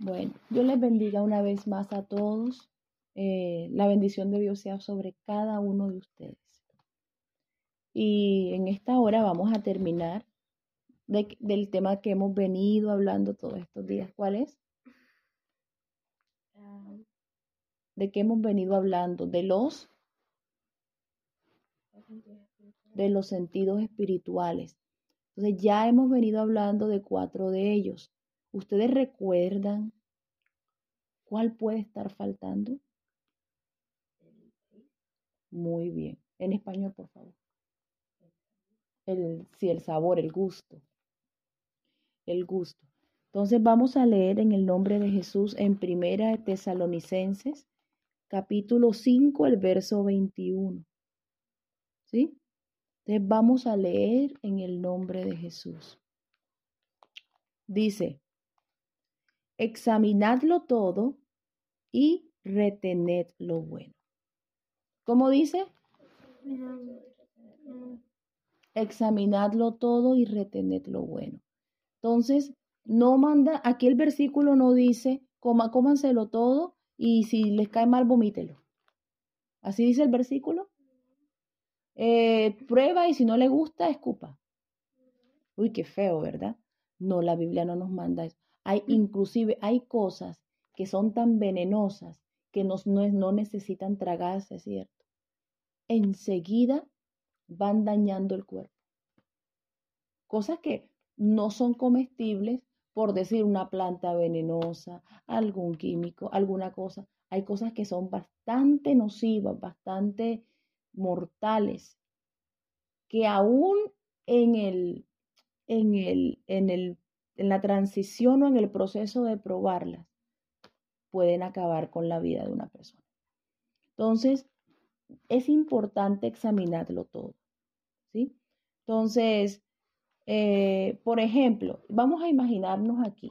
Bueno, yo les bendiga una vez más a todos. Eh, la bendición de Dios sea sobre cada uno de ustedes. Y en esta hora vamos a terminar del tema que hemos venido hablando todos estos días. ¿Cuál es? ¿De qué hemos venido hablando? De los de los sentidos espirituales. Entonces ya hemos venido hablando de cuatro de ellos. ¿Ustedes recuerdan cuál puede estar faltando? Muy bien. En español, por favor. El, sí, el sabor, el gusto. El gusto. Entonces vamos a leer en el nombre de Jesús en Primera de Tesalonicenses, capítulo 5, el verso 21. ¿Sí? Entonces vamos a leer en el nombre de Jesús. Dice, examinadlo todo y retened lo bueno. ¿Cómo dice? Examinadlo todo y retened lo bueno. Entonces, no manda, aquí el versículo no dice, coma, cómanselo todo y si les cae mal, vomítelo. ¿Así dice el versículo? Eh, prueba y si no le gusta, escupa. Uy, qué feo, ¿verdad? No, la Biblia no nos manda eso. Hay inclusive, hay cosas que son tan venenosas que nos, no, no necesitan tragarse, ¿cierto? Enseguida van dañando el cuerpo. Cosas que no son comestibles, por decir una planta venenosa, algún químico, alguna cosa. Hay cosas que son bastante nocivas, bastante mortales, que aún en el, en el, en el en la transición o en el proceso de probarlas, pueden acabar con la vida de una persona. Entonces, es importante examinarlo todo. ¿sí? Entonces, eh, por ejemplo, vamos a imaginarnos aquí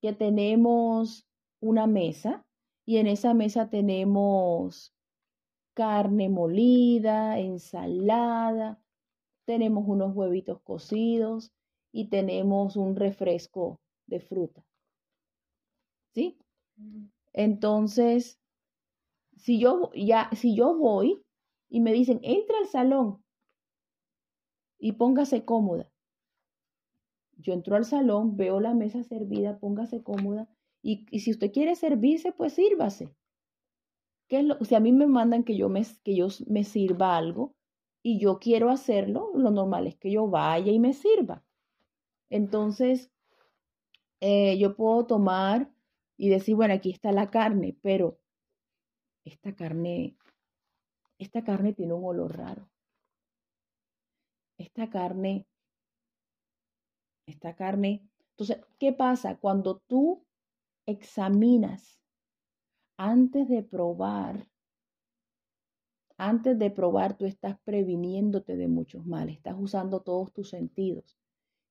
que tenemos una mesa y en esa mesa tenemos carne molida, ensalada, tenemos unos huevitos cocidos, y tenemos un refresco de fruta. ¿Sí? Entonces, si yo ya si yo voy y me dicen, "Entra al salón y póngase cómoda." Yo entro al salón, veo la mesa servida, póngase cómoda y, si usted quiere servirse, pues sírvase. ¿Qué es lo, si a mí me mandan que yo me, que yo me sirva algo y yo quiero hacerlo, lo normal es que yo vaya y me sirva. Entonces, eh, yo puedo tomar y decir, bueno, aquí está la carne, pero esta carne, esta carne tiene un olor raro. Esta carne, esta carne. Entonces, ¿qué pasa cuando tú examinas antes de probar? Antes de probar, tú estás previniéndote de muchos males, estás usando todos tus sentidos.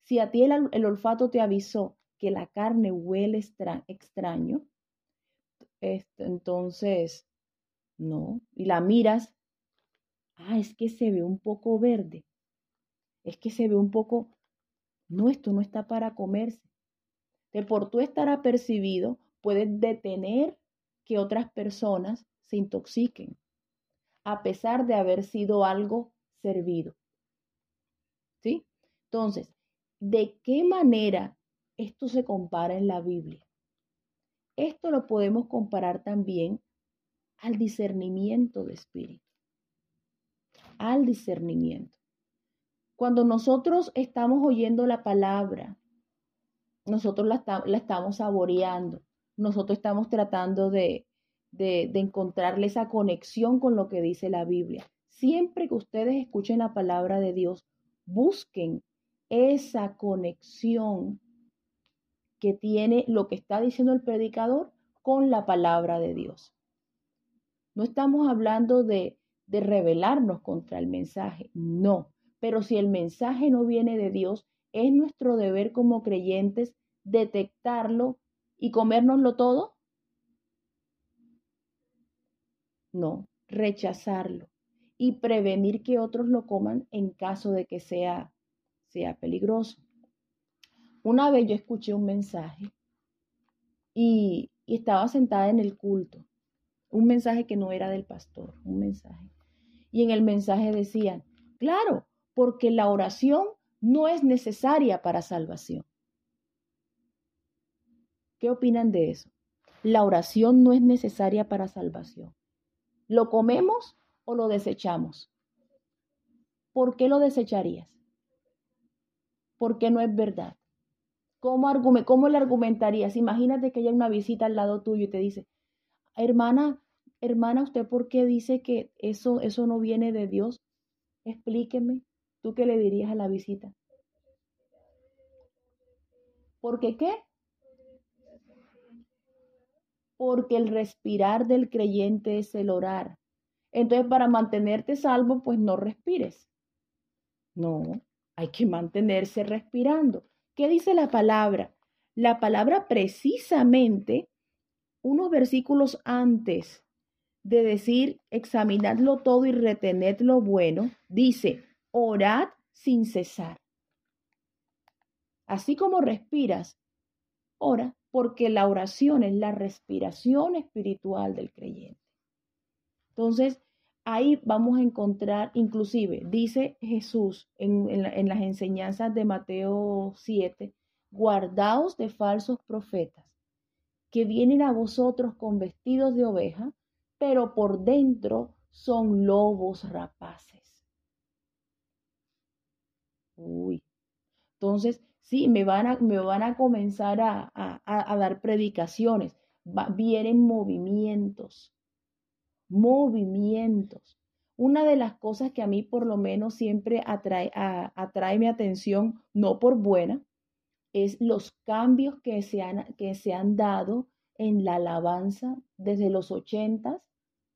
Si a ti el, olfato te avisó que la carne huele extraño, entonces, no, y la miras, ah, es que se ve un poco verde, es que se ve un poco, no, esto no está para comerse. De por tú estar apercibido, puedes detener que otras personas se intoxiquen, a pesar de haber sido algo servido. ¿Sí? Entonces, ¿De qué manera esto se compara en la Biblia? Esto lo podemos comparar también al discernimiento de espíritu. Al discernimiento. Cuando nosotros estamos oyendo la palabra, nosotros la, estamos saboreando, nosotros estamos tratando de, de, de encontrarle esa conexión con lo que dice la Biblia. Siempre que ustedes escuchen la palabra de Dios, busquen esa conexión que tiene lo que está diciendo el predicador con la palabra de Dios. No estamos hablando de, de rebelarnos contra el mensaje, no, pero si el mensaje no viene de Dios, es nuestro deber como creyentes detectarlo y comérnoslo todo. No, rechazarlo y prevenir que otros lo coman en caso de que sea sea peligroso. Una vez yo escuché un mensaje y, estaba sentada en el culto. Un mensaje que no era del pastor, un mensaje. Y en el mensaje decían, claro, porque la oración no es necesaria para salvación. ¿Qué opinan de eso? La oración no es necesaria para salvación. ¿Lo comemos o lo desechamos? ¿Por qué lo desecharías? Porque no es verdad. ¿Cómo, ¿Cómo le argumentarías? Imagínate que hay una visita al lado tuyo y te dice, hermana, hermana, ¿usted por qué dice que eso, eso no viene de Dios? Explíqueme. ¿Tú qué le dirías a la visita? ¿Por qué qué? Porque el respirar del creyente es el orar. Entonces, para mantenerte salvo, pues no respires. No, hay que mantenerse respirando. ¿Qué dice la palabra? La palabra precisamente, unos versículos antes de decir examinadlo todo y retened lo bueno, dice, orad sin cesar. Así como respiras, ora, porque la oración es la respiración espiritual del creyente. Entonces, ahí vamos a encontrar, inclusive, dice Jesús en, las enseñanzas de Mateo 7, guardaos de falsos profetas, que vienen a vosotros con vestidos de oveja, pero por dentro son lobos rapaces. Uy. Entonces, sí, me van a, me van a comenzar a, a, dar predicaciones. vienen movimientos, movimientos. Una de las cosas que a mí por lo menos siempre atrae, atrae mi atención, no por buena, es los cambios que se han, que se han dado en la alabanza desde los ochentas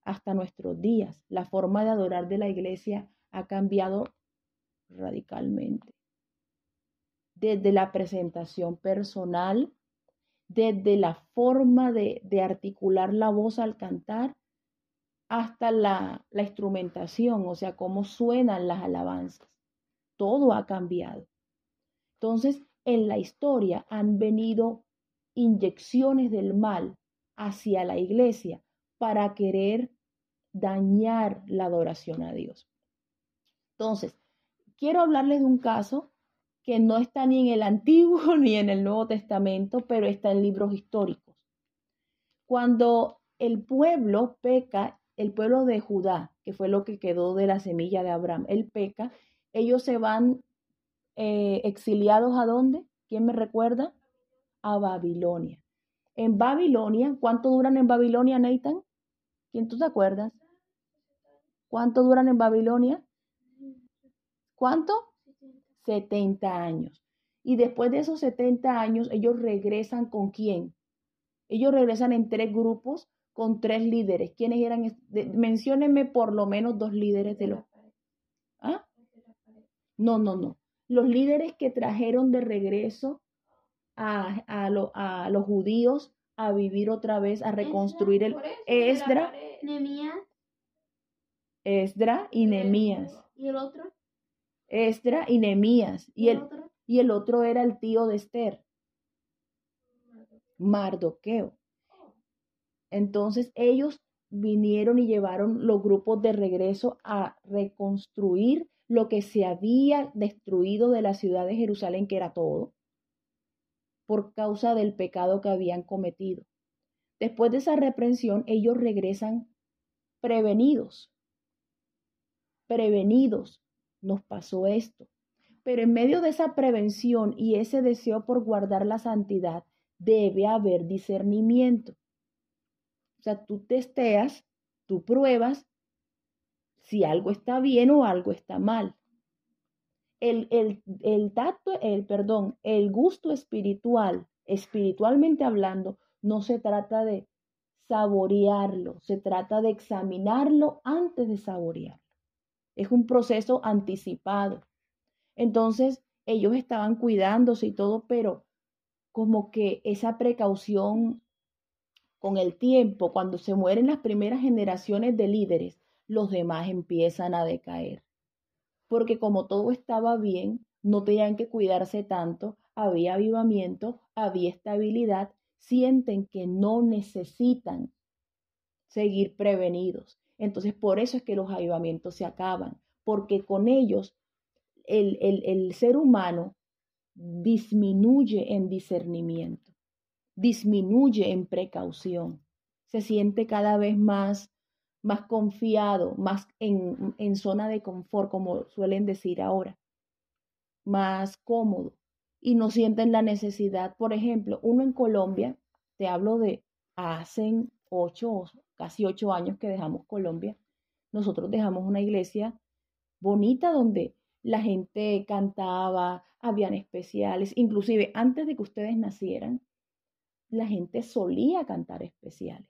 hasta nuestros días. La forma de adorar de la iglesia ha cambiado radicalmente. Desde la presentación personal, desde la forma de, articular la voz al cantar, hasta la, la instrumentación, o sea, cómo suenan las alabanzas. Todo ha cambiado. Entonces, en la historia han venido inyecciones del mal hacia la iglesia para querer dañar la adoración a Dios. Entonces, quiero hablarles de un caso que no está ni en el Antiguo ni en el Nuevo Testamento, pero está en libros históricos. Cuando el pueblo peca, el pueblo de Judá, que fue lo que quedó de la semilla de Abraham, el peca, ellos se van eh, exiliados a dónde? ¿Quién me recuerda? A Babilonia. En Babilonia, ¿cuánto duran en Babilonia, Nathan? ¿Quién tú te acuerdas? ¿Cuánto duran en Babilonia? ¿Cuánto? 70 años. Y después de esos 70 años, ellos regresan con quién? Ellos regresan en tres grupos con tres líderes. ¿Quiénes eran? Menciónenme por lo menos dos líderes de los... ¿Ah? No, no, no. Los líderes que trajeron de regreso a, a, los judíos a vivir otra vez, a reconstruir el... Esdra. Esdra y Nemías. ¿Y el otro? Esdra y Nemías. Y, el, y el otro era el tío de Esther. Mardoqueo. Entonces ellos vinieron y llevaron los grupos de regreso a reconstruir lo que se había destruido de la ciudad de Jerusalén, que era todo, por causa del pecado que habían cometido. Después de esa reprensión, ellos regresan prevenidos, prevenidos nos pasó esto. Pero en medio de esa prevención y ese deseo por guardar la santidad, debe haber discernimiento. O sea, tú testeas, tú pruebas si algo está bien o algo está mal. El, el, el tacto, el perdón, el gusto espiritual, espiritualmente hablando, no se trata de saborearlo, se trata de examinarlo antes de saborearlo. Es un proceso anticipado. Entonces, ellos estaban cuidándose y todo, pero como que esa precaución con el tiempo, cuando se mueren las primeras generaciones de líderes, los demás empiezan a decaer. Porque como todo estaba bien, no tenían que cuidarse tanto, había avivamiento, había estabilidad, sienten que no necesitan seguir prevenidos. Entonces, por eso es que los avivamientos se acaban, porque con ellos el, el ser humano disminuye en discernimiento, disminuye en precaución, se siente cada vez más, más confiado, más en, en zona de confort, como suelen decir ahora, más cómodo. Y no sienten la necesidad. Por ejemplo, uno en Colombia, te hablo de hace ocho, casi ocho años que dejamos Colombia, nosotros dejamos una iglesia bonita donde la gente cantaba, habían especiales, inclusive antes de que ustedes nacieran, la gente solía cantar especiales.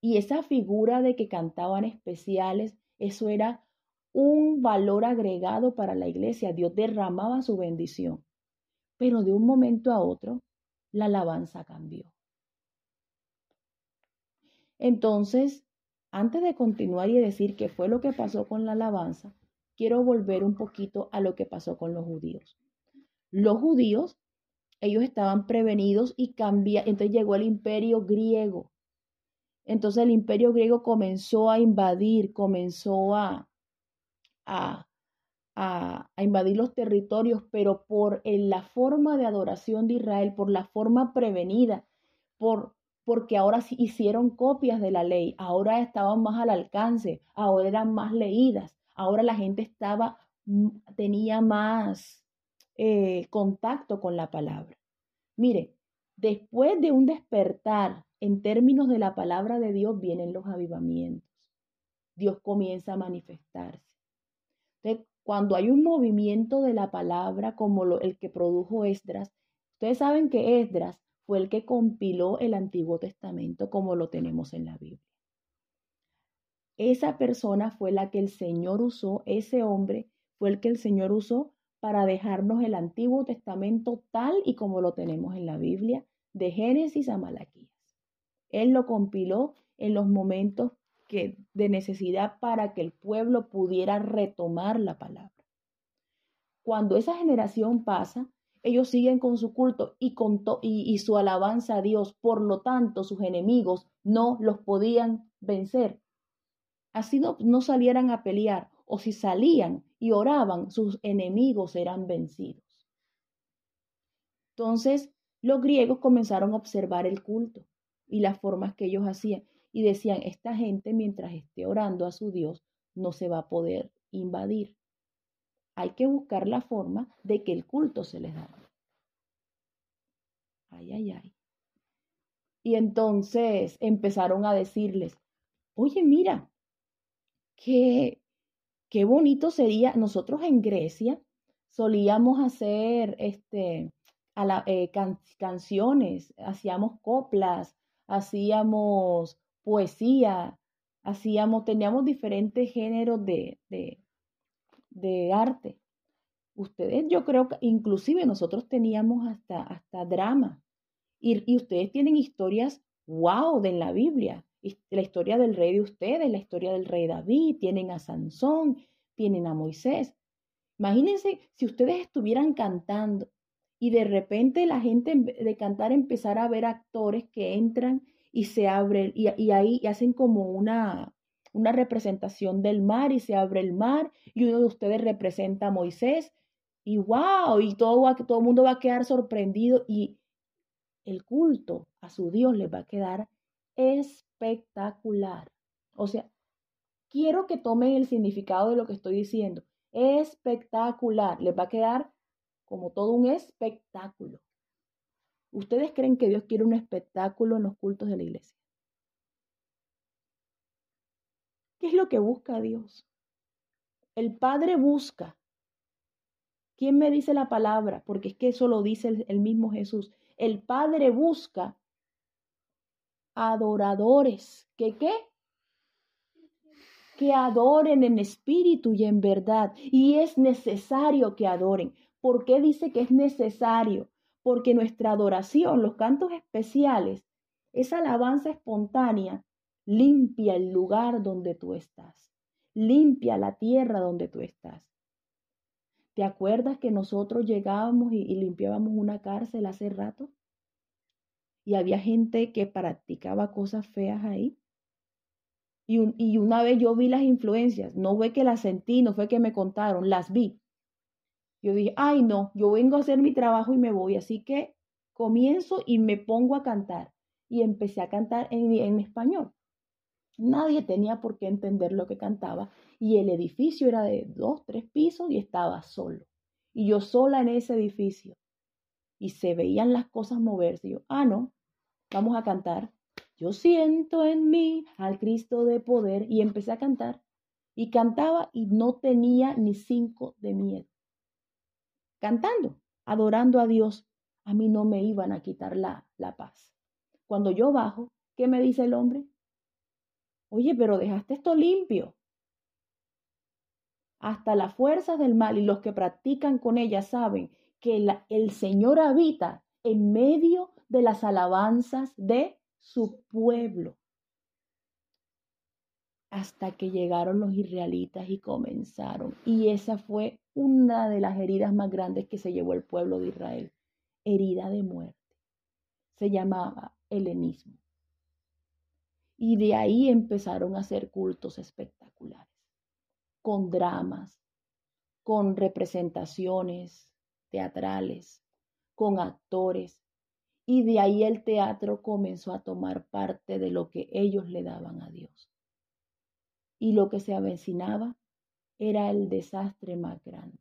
Y esa figura de que cantaban especiales, eso era un valor agregado para la iglesia. Dios derramaba su bendición. Pero de un momento a otro, la alabanza cambió. Entonces, antes de continuar y decir qué fue lo que pasó con la alabanza, quiero volver un poquito a lo que pasó con los judíos. Los judíos, ellos estaban prevenidos y cambiaron, entonces llegó el imperio griego. Entonces el imperio griego comenzó a invadir, comenzó a, a, a, invadir los territorios, pero por la forma de adoración de Israel, por la forma prevenida, por, porque ahora sí hicieron copias de la ley, ahora estaban más al alcance, ahora eran más leídas, ahora la gente estaba, mm, tenía más eh, contacto con la palabra. Mire, después de un despertar en términos de la palabra de Dios vienen los avivamientos. Dios comienza a manifestarse. cuando hay un movimiento de la palabra como el que produjo Esdras, ustedes saben que Esdras fue el que compiló el Antiguo Testamento como lo tenemos en la Biblia. Esa persona fue la que el Señor usó, ese hombre fue el que el Señor usó para dejarnos el Antiguo Testamento tal y como lo tenemos en la Biblia, de Génesis a Malaquías. Él lo compiló en los momentos que, de necesidad para que el pueblo pudiera retomar la palabra. Cuando esa generación pasa, ellos siguen con su culto y, con y su alabanza a Dios. Por lo tanto, sus enemigos no los podían vencer Así no, no salieran a pelear, o si salían y oraban, sus enemigos eran vencidos. Entonces, los griegos comenzaron a observar el culto y las formas que ellos hacían y decían, esta gente mientras esté orando a su Dios no se va a poder invadir. Hay que buscar la forma de que el culto se les haga. Ay, ay, ay. Y entonces empezaron a decirles, oye, mira, qué, qué bonito sería, nosotros en Grecia solíamos hacer este, eh, canciones, hacíamos coplas, hacíamos poesía, hacíamos, teníamos diferentes géneros de, de, de arte. Ustedes, yo creo que inclusive nosotros teníamos hasta, hasta drama. Y, y ustedes tienen historias, wow, de la Biblia la historia del rey de ustedes, la historia del rey David, tienen a Sansón, tienen a Moisés. Imagínense si ustedes estuvieran cantando y de repente la gente de cantar empezara a ver actores que entran y se abren y, ahí hacen como una, una representación del mar y se abre el mar y uno de ustedes representa a Moisés y wow, y todo, todo el mundo va a quedar sorprendido y el culto a su Dios les va a quedar espectacular. O sea, quiero que tomen el significado de lo que estoy diciendo. Espectacular. Les va a quedar como todo un espectáculo. ¿Ustedes creen que Dios quiere un espectáculo en los cultos de la iglesia? ¿Qué es lo que busca Dios? El Padre busca. ¿Quién me dice la palabra? Porque es que eso lo dice el mismo Jesús. El Padre busca adoradores. ¿Que qué? Que adoren en espíritu y en verdad. Y es necesario que adoren. ¿Por qué dice que es necesario? Porque nuestra adoración, los cantos especiales, esa alabanza espontánea, limpia el lugar donde tú estás. Limpia la tierra donde tú estás. ¿Te acuerdas que nosotros llegábamos y limpiábamos una cárcel hace rato? Y había gente que practicaba cosas feas ahí. Y, y, una vez yo vi las influencias, no fue que las sentí, no fue que me contaron, las vi. Yo dije, ay no, yo vengo a hacer mi trabajo y me voy, así que comienzo y me pongo a cantar. Y empecé a cantar en, en español. Nadie tenía por qué entender lo que cantaba y el edificio era de dos, tres pisos y estaba solo. Y yo sola en ese edificio. Y se veían las cosas moverse. Yo, ah, no, vamos a cantar. Yo siento en mí al Cristo de poder. Y empecé a cantar. Y cantaba y no tenía ni cinco de miedo. Cantando, adorando a Dios, a mí no me iban a quitar la, la paz. Cuando yo bajo, ¿qué me dice el hombre? Oye, pero dejaste esto limpio. Hasta las fuerzas del mal y los que practican con ellas saben que el Señor habita en medio de las alabanzas de su pueblo. Hasta que llegaron los israelitas y comenzaron. Y esa fue una de las heridas más grandes que se llevó el pueblo de Israel. Herida de muerte. Se llamaba helenismo. Y de ahí empezaron a hacer cultos espectaculares, con dramas, con representaciones teatrales, con actores. Y de ahí el teatro comenzó a tomar parte de lo que ellos le daban a Dios. Y lo que se avecinaba era el desastre más grande.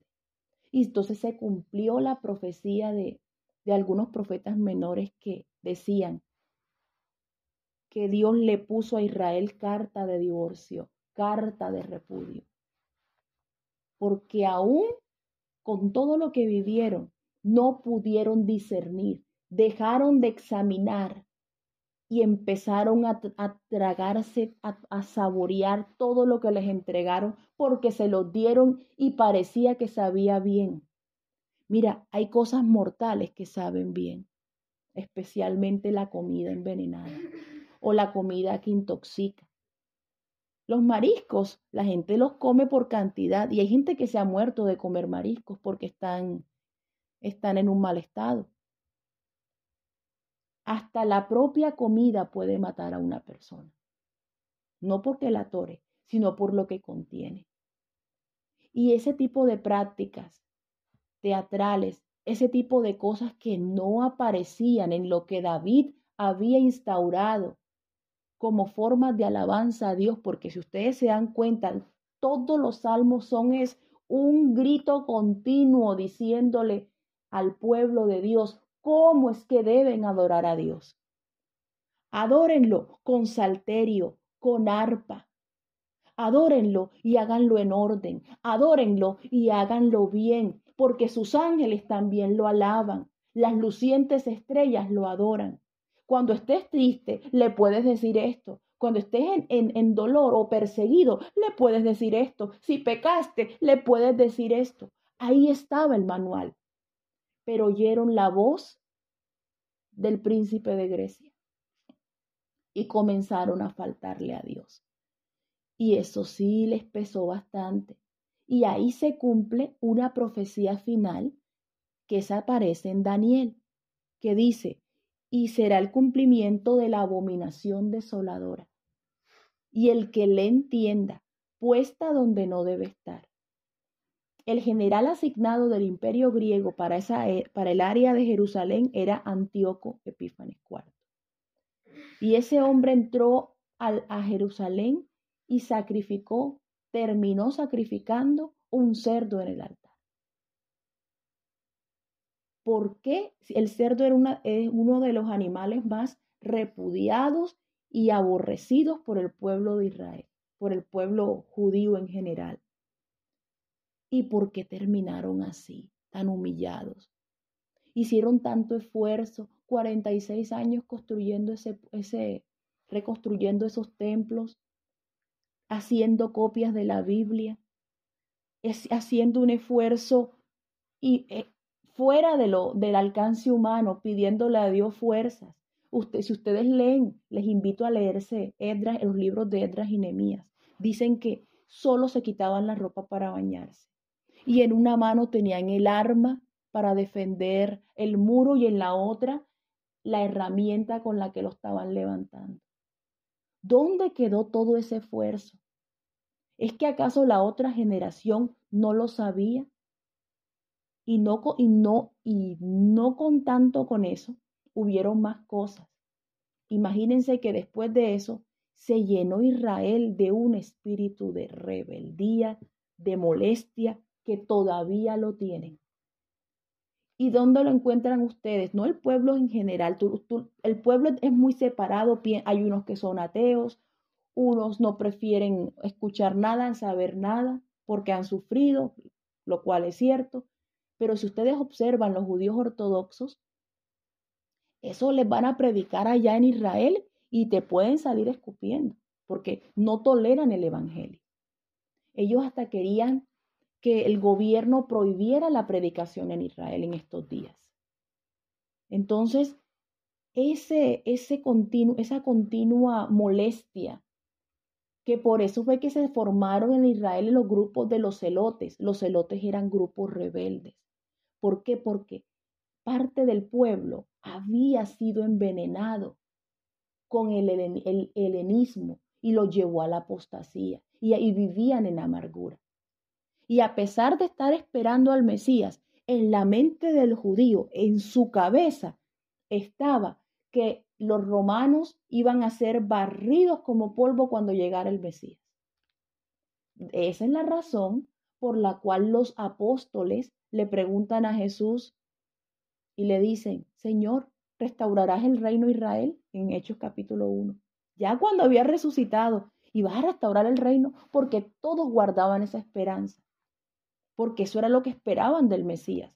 Y entonces se cumplió la profecía de, de algunos profetas menores que decían, que Dios le puso a Israel carta de divorcio, carta de repudio. Porque aún con todo lo que vivieron, no pudieron discernir, dejaron de examinar y empezaron a, tragarse, a, a saborear todo lo que les entregaron porque se los dieron y parecía que sabía bien. Mira, hay cosas mortales que saben bien, especialmente la comida envenenada o la comida que intoxica. Los mariscos, la gente los come por cantidad y hay gente que se ha muerto de comer mariscos porque están, están en un mal estado. Hasta la propia comida puede matar a una persona. No porque la tore, sino por lo que contiene. Y ese tipo de prácticas teatrales, ese tipo de cosas que no aparecían en lo que David había instaurado como formas de alabanza a Dios, porque si ustedes se dan cuenta, todos los salmos son es un grito continuo diciéndole al pueblo de Dios cómo es que deben adorar a Dios. Adórenlo con salterio, con arpa. Adórenlo y háganlo en orden. Adórenlo y háganlo bien, porque sus ángeles también lo alaban. Las lucientes estrellas lo adoran. Cuando estés triste, le puedes decir esto. Cuando estés en, en, dolor o perseguido, le puedes decir esto. Si pecaste, le puedes decir esto. Ahí estaba el manual. Pero oyeron la voz del príncipe de Grecia y comenzaron a faltarle a Dios. Y eso sí les pesó bastante. Y ahí se cumple una profecía final que se aparece en Daniel, que dice, y será el cumplimiento de la abominación desoladora. Y el que le entienda, puesta donde no debe estar. El general asignado del imperio griego para, e, para el área de Jerusalén era Antíoco Epífanes IV. Y ese hombre entró a Jerusalén y sacrificó, terminó sacrificando un cerdo en el altar. ¿Por qué el cerdo es uno de los animales más repudiados y aborrecidos por el pueblo de Israel, por el pueblo judío en general? ¿Y por qué terminaron así, tan humillados? Hicieron tanto esfuerzo, 46 años construyendo ese, ese reconstruyendo esos templos, haciendo copias de la Biblia, haciendo un esfuerzo y, eh, fuera de lo, del alcance humano, pidiéndole a Dios fuerzas. Usted, si ustedes leen, les invito a leerse Edras, los libros de Edras y Nemías. Dicen que solo se quitaban la ropa para bañarse. Y en una mano tenían el arma para defender el muro y en la otra la herramienta con la que lo estaban levantando. ¿Dónde quedó todo ese esfuerzo? ¿Es que acaso la otra generación no lo sabía? Y no, y no, y no con tanto con eso, hubieron más cosas. Imagínense que después de eso se llenó Israel de un espíritu de rebeldía, de molestia, que todavía lo tienen. ¿Y dónde lo encuentran ustedes? No el pueblo en general. el pueblo es muy separado. Hay unos que son ateos, unos no prefieren escuchar nada, saber nada, porque han sufrido, lo cual es cierto. Pero si ustedes observan los judíos ortodoxos, eso les van a predicar allá en Israel y te pueden salir escupiendo, porque no toleran el Evangelio. Ellos hasta querían que el gobierno prohibiera la predicación en Israel en estos días. Entonces, ese, ese esa continua molestia, que por eso fue que se formaron en Israel los grupos de los celotes. Los celotes eran grupos rebeldes. ¿Por qué? Porque parte del pueblo había sido envenenado con el, helenismo y lo llevó a la apostasía y, y vivían en amargura. Y a pesar de estar esperando al Mesías, en la mente del judío, en su cabeza, estaba que los romanos iban a ser barridos como polvo cuando llegara el Mesías. Esa es la razón por la cual los apóstoles le preguntan a Jesús y le dicen, Señor, ¿restaurarás el reino de Israel? En Hechos capítulo 1. Ya cuando había resucitado, y vas a restaurar el reino porque todos guardaban esa esperanza porque eso era lo que esperaban del Mesías.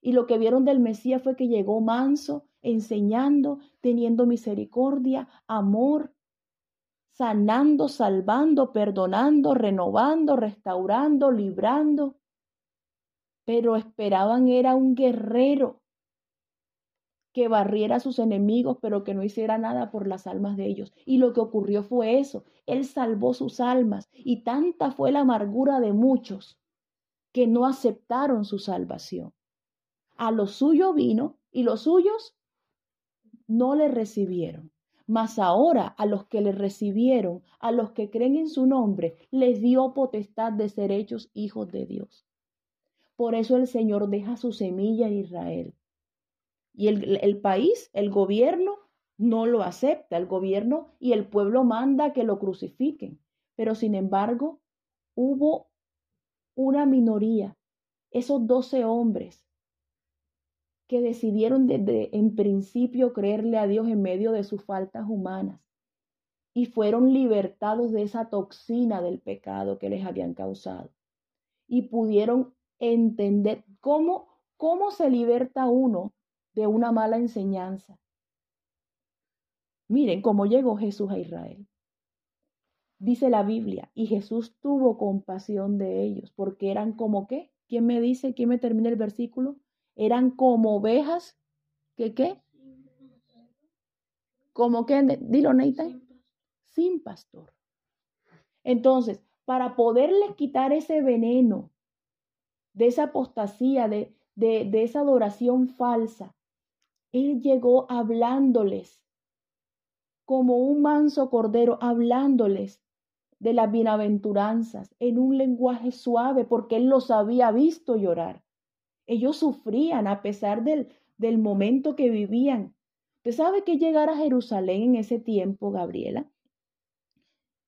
Y lo que vieron del Mesías fue que llegó manso, enseñando, teniendo misericordia, amor, sanando, salvando, perdonando, renovando, restaurando, librando. Pero esperaban era un guerrero que barriera a sus enemigos, pero que no hiciera nada por las almas de ellos. Y lo que ocurrió fue eso. Él salvó sus almas y tanta fue la amargura de muchos que no aceptaron su salvación. A lo suyo vino y los suyos no le recibieron. Mas ahora a los que le recibieron, a los que creen en su nombre, les dio potestad de ser hechos hijos de Dios. Por eso el Señor deja su semilla en Israel. Y el, el, país, el gobierno, no lo acepta. El gobierno y el pueblo manda que lo crucifiquen. Pero sin embargo, hubo una minoría, esos doce hombres que decidieron desde en principio creerle a Dios en medio de sus faltas humanas y fueron libertados de esa toxina del pecado que les habían causado y pudieron entender cómo, cómo se liberta uno de una mala enseñanza. Miren cómo llegó Jesús a Israel. Dice la Biblia, y Jesús tuvo compasión de ellos, porque eran como qué? ¿Quién me dice? ¿Quién me termina el versículo? Eran como ovejas, ¿qué qué? ¿Como qué? Dilo, Nathan. Sin pastor. Entonces, para poderles quitar ese veneno de esa apostasía, de, de, de esa adoración falsa, Él llegó hablándoles como un manso cordero, hablándoles de las bienaventuranzas en un lenguaje suave porque él los había visto llorar. Ellos sufrían a pesar del, del momento que vivían. ¿Usted sabe que llegar a Jerusalén en ese tiempo, Gabriela?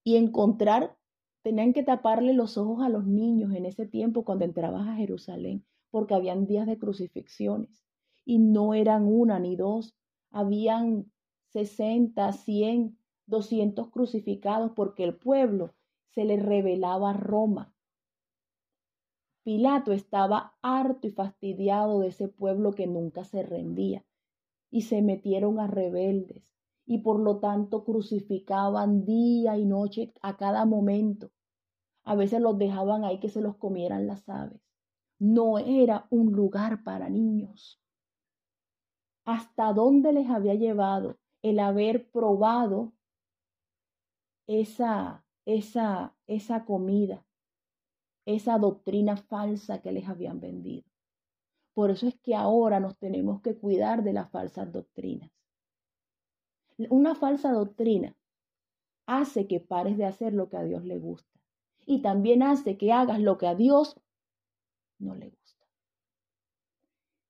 Y encontrar, tenían que taparle los ojos a los niños en ese tiempo cuando entrabas a Jerusalén, porque habían días de crucifixiones. Y no eran una ni dos, habían sesenta, cien 200 crucificados porque el pueblo se le revelaba a Roma. Pilato estaba harto y fastidiado de ese pueblo que nunca se rendía y se metieron a rebeldes y por lo tanto crucificaban día y noche a cada momento. A veces los dejaban ahí que se los comieran las aves. No era un lugar para niños. ¿Hasta dónde les había llevado el haber probado esa, esa, esa comida, esa doctrina falsa que les habían vendido. Por eso es que ahora nos tenemos que cuidar de las falsas doctrinas. Una falsa doctrina hace que pares de hacer lo que a Dios le gusta y también hace que hagas lo que a Dios no le gusta.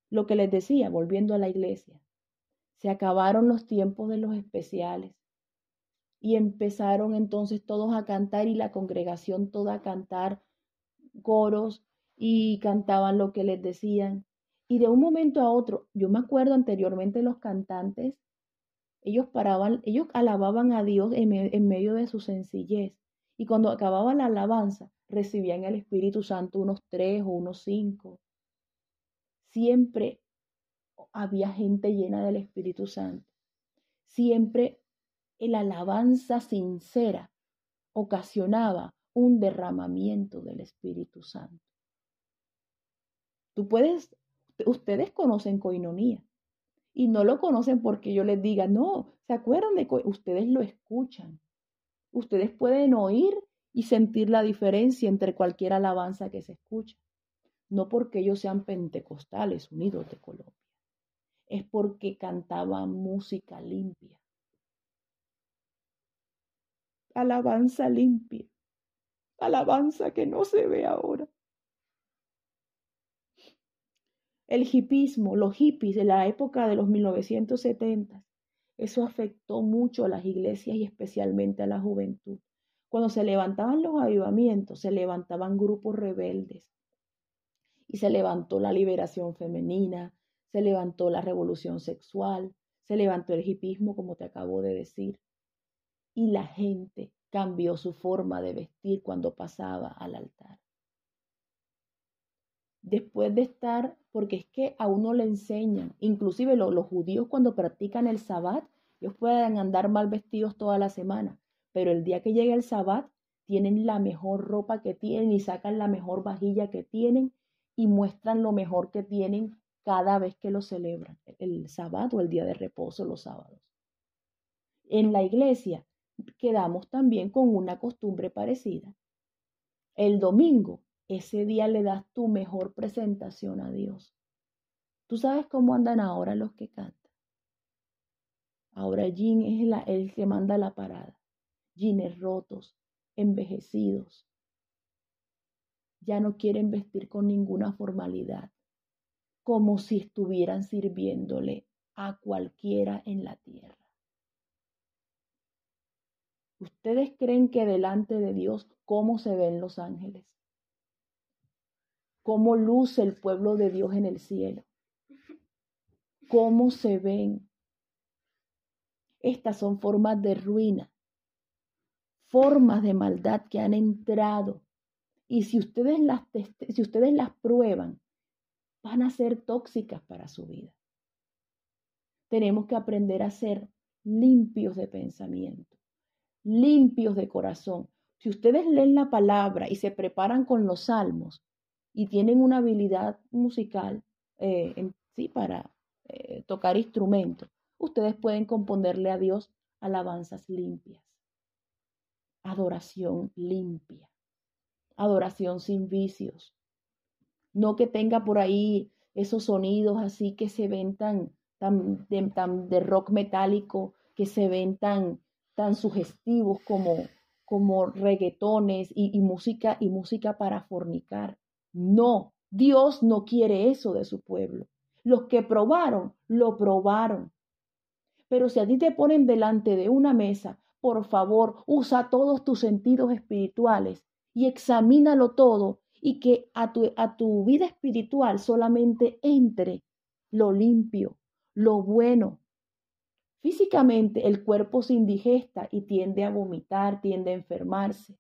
Lo que les decía, volviendo a la iglesia, se acabaron los tiempos de los especiales y empezaron entonces todos a cantar y la congregación toda a cantar coros y cantaban lo que les decían. Y de un momento a otro, yo me acuerdo anteriormente los cantantes, ellos paraban, ellos alababan a Dios en, medio de su sencillez. Y cuando acababa la alabanza, recibían el Espíritu Santo unos tres o unos cinco. Siempre había gente llena del Espíritu Santo. Siempre la alabanza sincera ocasionaba un derramamiento del Espíritu Santo. Tú puedes, ustedes conocen coinonía y no lo conocen porque yo les diga, no, ¿se acuerdan de ustedes lo escuchan? Ustedes pueden oír y sentir la diferencia entre cualquier alabanza que se escucha. No porque ellos sean pentecostales unidos de Colombia, es porque cantaban música limpia. Alabanza limpia, alabanza que no se ve ahora. El hipismo, los hippies de la época de los 1970, eso afectó mucho a las iglesias y especialmente a la juventud. Cuando se levantaban los avivamientos, se levantaban grupos rebeldes y se levantó la liberación femenina, se levantó la revolución sexual, se levantó el hipismo, como te acabo de decir, y la gente cambió su forma de vestir cuando pasaba al altar. Después de estar, porque es que a uno le enseñan, inclusive los judíos cuando practican el sabbat, ellos pueden andar mal vestidos toda la semana, pero el día que llega el sabbat, tienen la mejor ropa que tienen y sacan la mejor vajilla que tienen y muestran lo mejor que tienen cada vez que lo celebran, el sabbat o el día de reposo los sábados. En la iglesia quedamos también con una costumbre parecida. El domingo, ese día le das tu mejor presentación a Dios. Tú sabes cómo andan ahora los que cantan. Ahora Jean es el que manda la parada jeans rotos, envejecidos. Ya no quieren vestir con ninguna formalidad, como si estuvieran sirviéndole a cualquiera en la tierra. ¿Ustedes creen que delante de Dios cómo se ven los ángeles? ¿Cómo luce el pueblo de Dios en el cielo? ¿Cómo se ven? Estas son formas de ruina formas de maldad que han entrado. Y si ustedes las, si ustedes las prueban, van a ser tóxicas para su vida. Tenemos que aprender a ser limpios de pensamiento, limpios de corazón. Si ustedes leen la palabra y se preparan con los salmos y tienen una habilidad musical eh, en, sí, para eh, tocar instrumentos, ustedes pueden componerle a Dios alabanzas limpias adoración limpia, adoración sin vicios. No que tenga por ahí esos sonidos así que se ven tan, tan, de, rock metálico, que se ven tan, tan sugestivos como, como reggaetones y, y música y música para fornicar. No, Dios no quiere eso de su pueblo. Los que probaron, lo probaron. Pero si a ti te ponen delante de una mesa por favor, usa todos tus sentidos espirituales y examínalo todo y que a tu, a tu vida espiritual solamente entre lo limpio, lo bueno. Físicamente el cuerpo se indigesta y tiende a vomitar, tiende a enfermarse.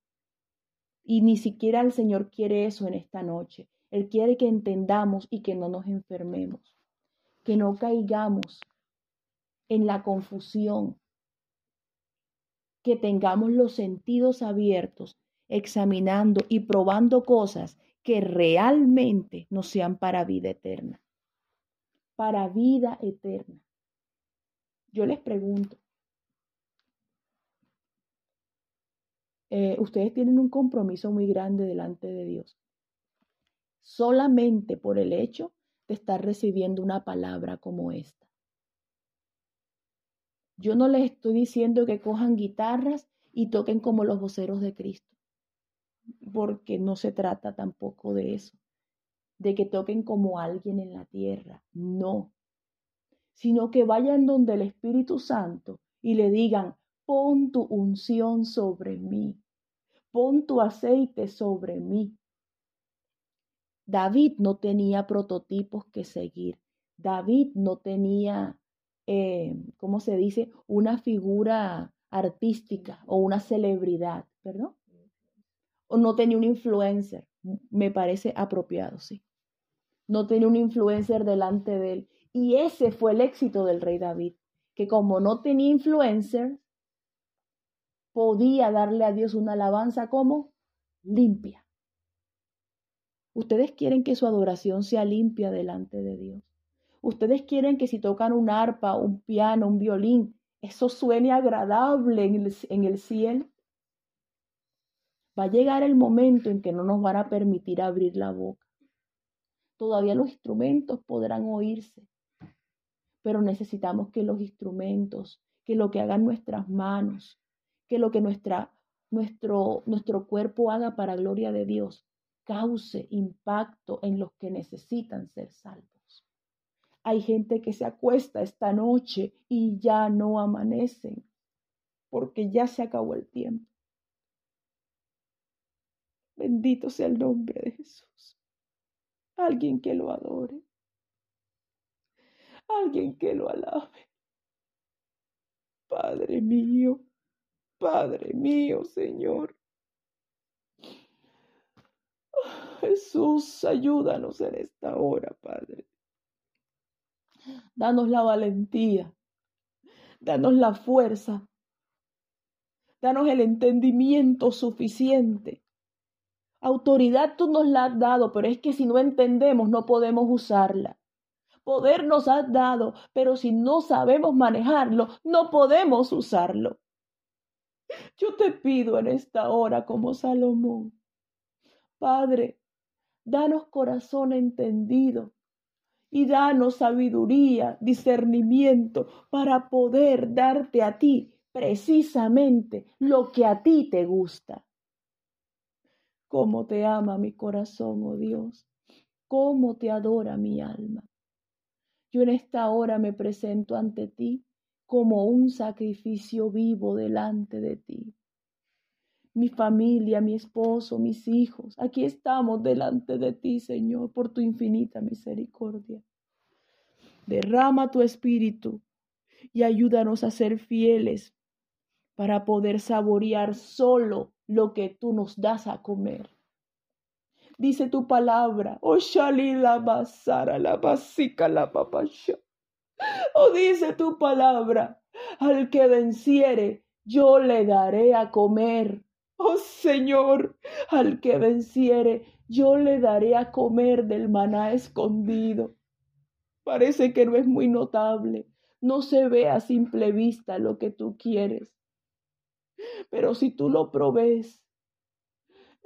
Y ni siquiera el Señor quiere eso en esta noche. Él quiere que entendamos y que no nos enfermemos, que no caigamos en la confusión, que tengamos los sentidos abiertos, examinando y probando cosas que realmente no sean para vida eterna. Para vida eterna. Yo les pregunto, eh, ustedes tienen un compromiso muy grande delante de Dios. Solamente por el hecho de estar recibiendo una palabra como esta. Yo no les estoy diciendo que cojan guitarras y toquen como los voceros de Cristo, porque no se trata tampoco de eso, de que toquen como alguien en la tierra, no, sino que vayan donde el Espíritu Santo y le digan, pon tu unción sobre mí, pon tu aceite sobre mí. David no tenía prototipos que seguir, David no tenía, eh, ¿cómo se dice?, una figura artística o una celebridad, ¿perdón? O no tenía un influencer, me parece apropiado, sí. No tenía un influencer delante de él. Y ese fue el éxito del rey David, que como no tenía influencer, podía darle a Dios una alabanza como limpia. Ustedes quieren que su adoración sea limpia delante de Dios. Ustedes quieren que si tocan un arpa, un piano, un violín, eso suene agradable en el, en el cielo. Va a llegar el momento en que no nos van a permitir abrir la boca. Todavía los instrumentos podrán oírse, pero necesitamos que los instrumentos, que lo que hagan nuestras manos, que lo que nuestra, nuestro, nuestro cuerpo haga para gloria de Dios, cause impacto en los que necesitan ser salvos. Hay gente que se acuesta esta noche y ya no amanecen porque ya se acabó el tiempo. Bendito sea el nombre de Jesús. Alguien que lo adore. Alguien que lo alabe. Padre mío, Padre mío, Señor. Jesús, ayúdanos en esta hora, Padre. Danos la valentía. Danos la fuerza. Danos el entendimiento suficiente. Autoridad tú nos la has dado, pero es que si no entendemos no podemos usarla. Poder nos has dado, pero si no sabemos manejarlo, no podemos usarlo. Yo te pido en esta hora como Salomón, Padre, danos corazón entendido y danos sabiduría, discernimiento para poder darte a ti precisamente lo que a ti te gusta. Cómo te ama mi corazón, oh Dios, cómo te adora mi alma. Yo en esta hora me presento ante ti como un sacrificio vivo delante de ti. Mi familia, mi esposo, mis hijos, aquí estamos delante de ti, Señor, por tu infinita misericordia. Derrama tu espíritu y ayúdanos a ser fieles para poder saborear solo lo que tú nos das a comer. Dice tu palabra, oh la basara, la basica, la papasha. Oh, dice tu palabra, al que venciere, yo le daré a comer. Oh Señor, al que venciere, yo le daré a comer del maná escondido. Parece que no es muy notable, no se ve a simple vista lo que tú quieres. Pero si tú lo provees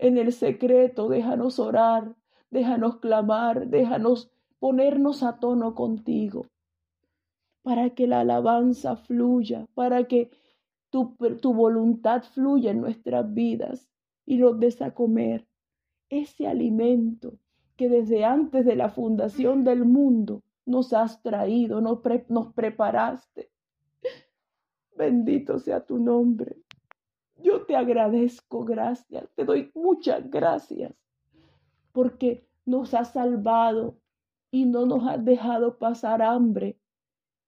en el secreto, déjanos orar, déjanos clamar, déjanos ponernos a tono contigo para que la alabanza fluya, para que tu, tu voluntad fluya en nuestras vidas y nos des a comer ese alimento que desde antes de la fundación del mundo nos has traído, nos, nos preparaste. Bendito sea tu nombre. Yo te agradezco, gracias, te doy muchas gracias, porque nos has salvado y no nos has dejado pasar hambre,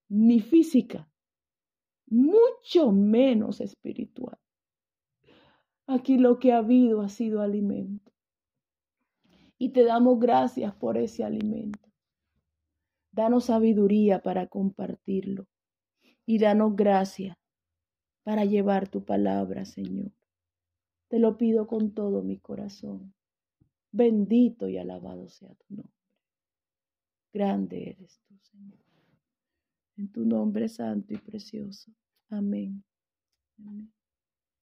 ni física, mucho menos espiritual. Aquí lo que ha habido ha sido alimento. Y te damos gracias por ese alimento. Danos sabiduría para compartirlo. Y danos gracia para llevar tu palabra, Señor. Te lo pido con todo mi corazón. Bendito y alabado sea tu nombre. Grande eres tú, Señor en tu nombre santo y precioso. Amén.